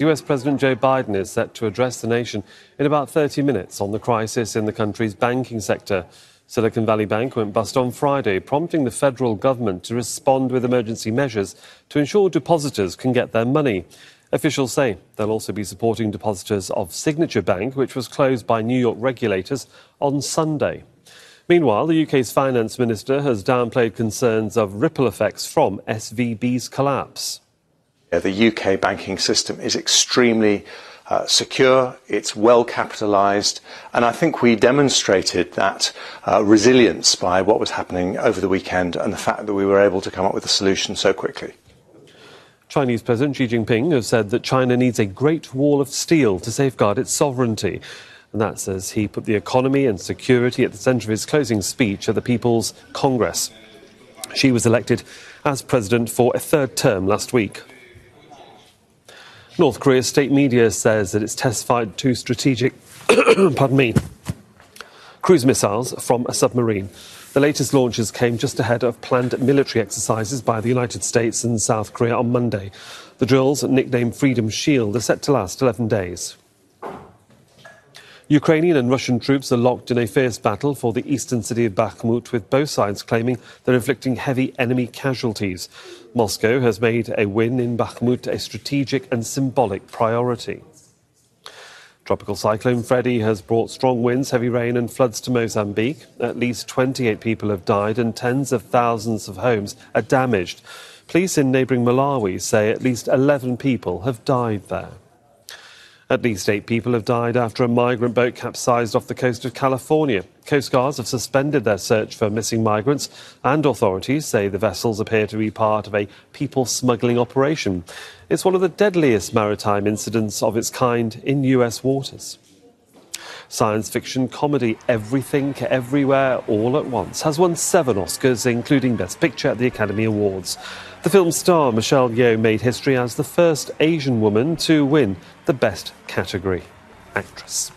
US President Joe Biden is set to address the nation in about 30 minutes on the crisis in the country's banking sector. Silicon Valley Bank went bust on Friday, prompting the federal government to respond with emergency measures to ensure depositors can get their money. Officials say they'll also be supporting depositors of Signature Bank, which was closed by New York regulators on Sunday. Meanwhile, the UK's finance minister has downplayed concerns of ripple effects from SVB's collapse. The UK banking system is extremely uh, secure, it's well capitalised, and I think we demonstrated that uh, resilience by what was happening over the weekend and the fact that we were able to come up with a solution so quickly. Chinese President Xi Jinping has said that China needs a great wall of steel to safeguard its sovereignty. And that says he put the economy and security at the centre of his closing speech at the People's Congress. Xi was elected as president for a third term last week. North Korea's state media says that it's testified two strategic, pardon me, cruise missiles from a submarine. The latest launches came just ahead of planned military exercises by the United States and South Korea on Monday. The drills, nicknamed Freedom Shield, are set to last 11 days. Ukrainian and Russian troops are locked in a fierce battle for the eastern city of Bakhmut, with both sides claiming they're inflicting heavy enemy casualties. Moscow has made a win in Bakhmut a strategic and symbolic priority. Tropical cyclone Freddy has brought strong winds, heavy rain, and floods to Mozambique. At least 28 people have died, and tens of thousands of homes are damaged. Police in neighbouring Malawi say at least 11 people have died there. At least eight people have died after a migrant boat capsized off the coast of California. Coast Guards have suspended their search for missing migrants, and authorities say the vessels appear to be part of a people smuggling operation. It's one of the deadliest maritime incidents of its kind in US waters. Science fiction comedy Everything Everywhere All at Once has won seven Oscars, including Best Picture at the Academy Awards. The film's star, Michelle Yeoh, made history as the first Asian woman to win the Best Category Actress.